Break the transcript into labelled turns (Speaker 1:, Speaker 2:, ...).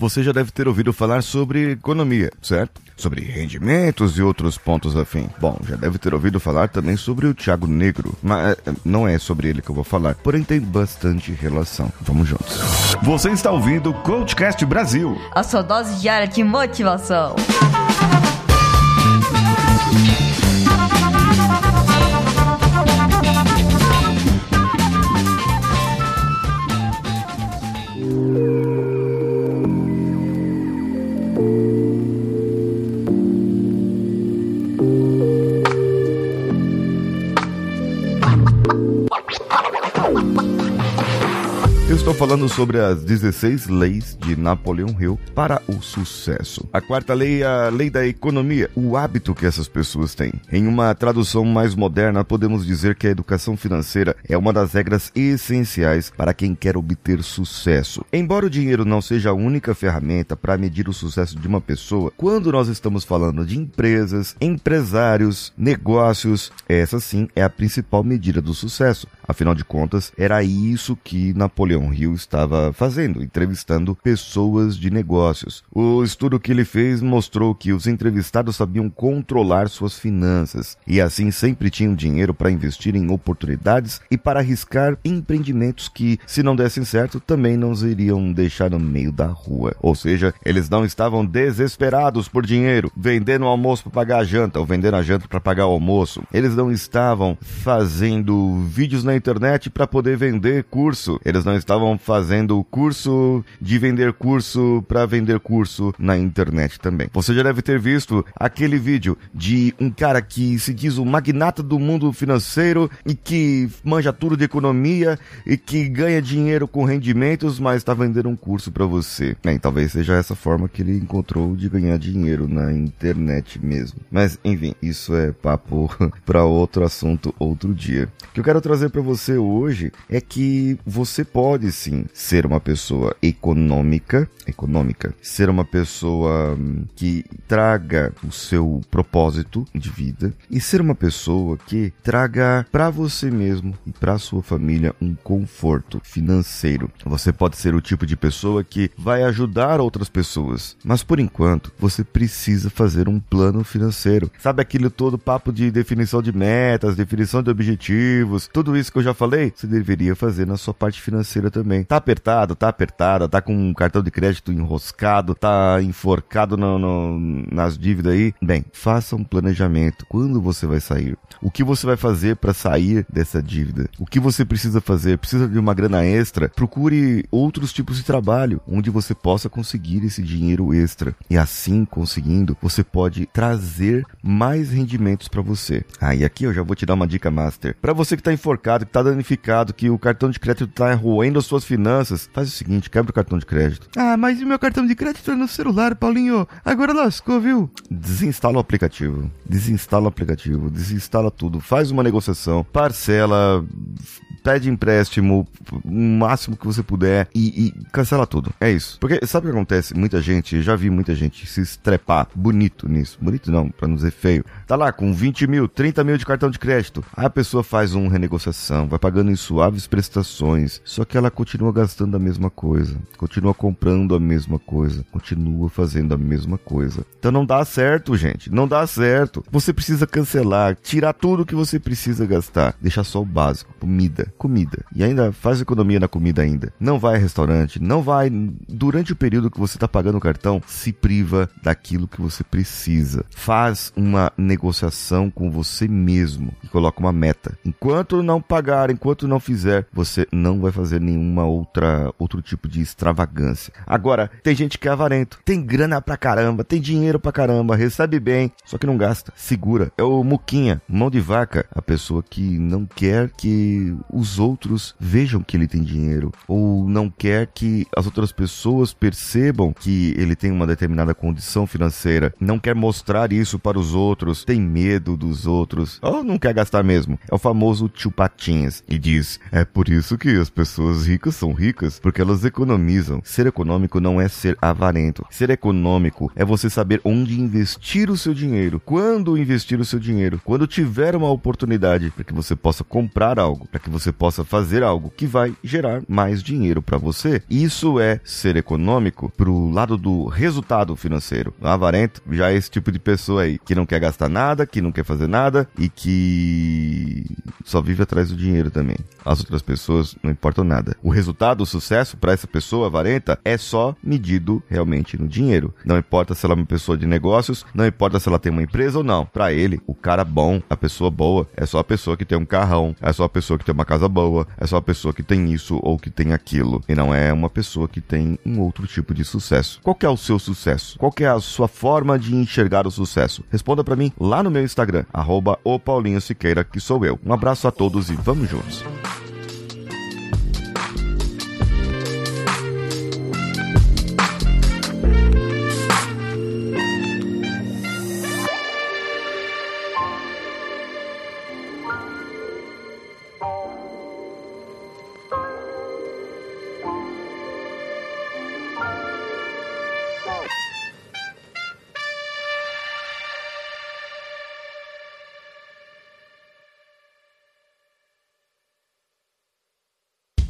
Speaker 1: você já deve ter ouvido falar sobre economia, certo? Sobre rendimentos e outros pontos afim. Bom, já deve ter ouvido falar também sobre o Thiago Negro, mas eh, não é sobre ele que eu vou falar, porém tem bastante relação. Vamos juntos. Você está ouvindo o Coachcast Brasil.
Speaker 2: A sua dose diária de motivação.
Speaker 1: Estou falando sobre as 16 leis de Napoleão Hill para o sucesso. A quarta lei é a lei da economia, o hábito que essas pessoas têm. Em uma tradução mais moderna, podemos dizer que a educação financeira é uma das regras essenciais para quem quer obter sucesso. Embora o dinheiro não seja a única ferramenta para medir o sucesso de uma pessoa, quando nós estamos falando de empresas, empresários, negócios, essa sim é a principal medida do sucesso. Afinal de contas, era isso que Napoleão Hill estava fazendo, entrevistando pessoas de negócios. O estudo que ele fez mostrou que os entrevistados sabiam controlar suas finanças e assim sempre tinham dinheiro para investir em oportunidades e para arriscar empreendimentos que, se não dessem certo, também não os iriam deixar no meio da rua. Ou seja, eles não estavam desesperados por dinheiro, vendendo o almoço para pagar a janta ou vendendo a janta para pagar o almoço. Eles não estavam fazendo vídeos na internet para poder vender curso. Eles não estavam fazendo curso de vender curso para vender curso na internet também. Você já deve ter visto aquele vídeo de um cara que se diz o magnata do mundo financeiro e que manja tudo de economia e que ganha dinheiro com rendimentos, mas está vendendo um curso para você. Bem, talvez seja essa forma que ele encontrou de ganhar dinheiro na internet mesmo. Mas enfim, isso é papo para outro assunto outro dia. O que eu quero trazer para você hoje é que você pode sim ser uma pessoa econômica, econômica, ser uma pessoa hum, que traga o seu propósito de vida e ser uma pessoa que traga para você mesmo e para sua família um conforto financeiro. Você pode ser o tipo de pessoa que vai ajudar outras pessoas, mas por enquanto você precisa fazer um plano financeiro. Sabe aquele todo papo de definição de metas, definição de objetivos, tudo isso que eu já falei, você deveria fazer na sua parte financeira também. Tá apertado, tá apertada, tá com um cartão de crédito enroscado, tá enforcado no, no, nas dívidas aí. Bem, faça um planejamento. Quando você vai sair? O que você vai fazer para sair dessa dívida? O que você precisa fazer? Precisa de uma grana extra? Procure outros tipos de trabalho onde você possa conseguir esse dinheiro extra. E assim conseguindo, você pode trazer mais rendimentos para você. Ah, e aqui eu já vou te dar uma dica master. Para você que tá enforcado, que tá danificado, que o cartão de crédito tá roendo suas finanças, faz o seguinte, quebra o cartão de crédito. Ah, mas o meu cartão de crédito é no celular, Paulinho. Agora lascou, viu? Desinstala o aplicativo. Desinstala o aplicativo. Desinstala tudo. Faz uma negociação. Parcela. Pede empréstimo. O máximo que você puder. E, e cancela tudo. É isso. Porque sabe o que acontece? Muita gente, já vi muita gente se estrepar bonito nisso. Bonito não, pra não dizer feio. Tá lá com 20 mil, 30 mil de cartão de crédito. Aí a pessoa faz uma renegociação, vai pagando em suaves prestações. Só que ela continua gastando a mesma coisa. Continua comprando a mesma coisa. Continua fazendo a mesma coisa. Então não dá certo, gente. Não dá certo. Você precisa cancelar, tirar tudo que você precisa gastar. Deixar só o básico. Comida. Comida. E ainda faz economia na comida ainda. Não vai a restaurante. Não vai. Durante o período que você está pagando o cartão, se priva daquilo que você precisa. Faz uma negociação com você mesmo e coloca uma meta. Enquanto não pagar, enquanto não fizer, você não vai fazer nenhuma outra outro tipo de extravagância. Agora, tem gente que é avarento, tem grana pra caramba, tem dinheiro pra caramba, recebe bem, só que não gasta. Segura. É o muquinha, mão de vaca, a pessoa que não quer que os outros vejam que ele tem dinheiro ou não quer que as outras pessoas percebam que ele tem uma determinada condição financeira, não quer mostrar isso para os outros, tem medo dos outros, ou não quer gastar mesmo. É o famoso tio Patinhas e diz: "É por isso que as pessoas ricas são ricas, porque elas economizam. Ser econômico não é ser avarento. Ser econômico é você saber onde investir o seu dinheiro, quando investir o seu dinheiro, quando tiver uma oportunidade para que você possa comprar algo, para que você possa fazer algo que vai gerar mais dinheiro para você. Isso é ser econômico pro lado do resultado financeiro. O avarento já é esse tipo de pessoa aí, que não quer gastar nada, que não quer fazer nada e que só vive atrás do dinheiro também. As outras pessoas não importam nada. O resultado, o sucesso para essa pessoa avarenta é só medido realmente no dinheiro. Não importa se ela é uma pessoa de negócios, não importa se ela tem uma empresa ou não. Para ele, o cara bom, a pessoa boa, é só a pessoa que tem um carrão, é só a pessoa que tem uma casa boa, é só a pessoa que tem isso ou que tem aquilo. E não é uma pessoa que tem um outro tipo de sucesso. Qual é o seu sucesso? Qual é a sua forma de enxergar o sucesso? Responda para mim lá no meu Instagram, arroba o Paulinho Siqueira, que sou eu. Um abraço a todos e vamos juntos.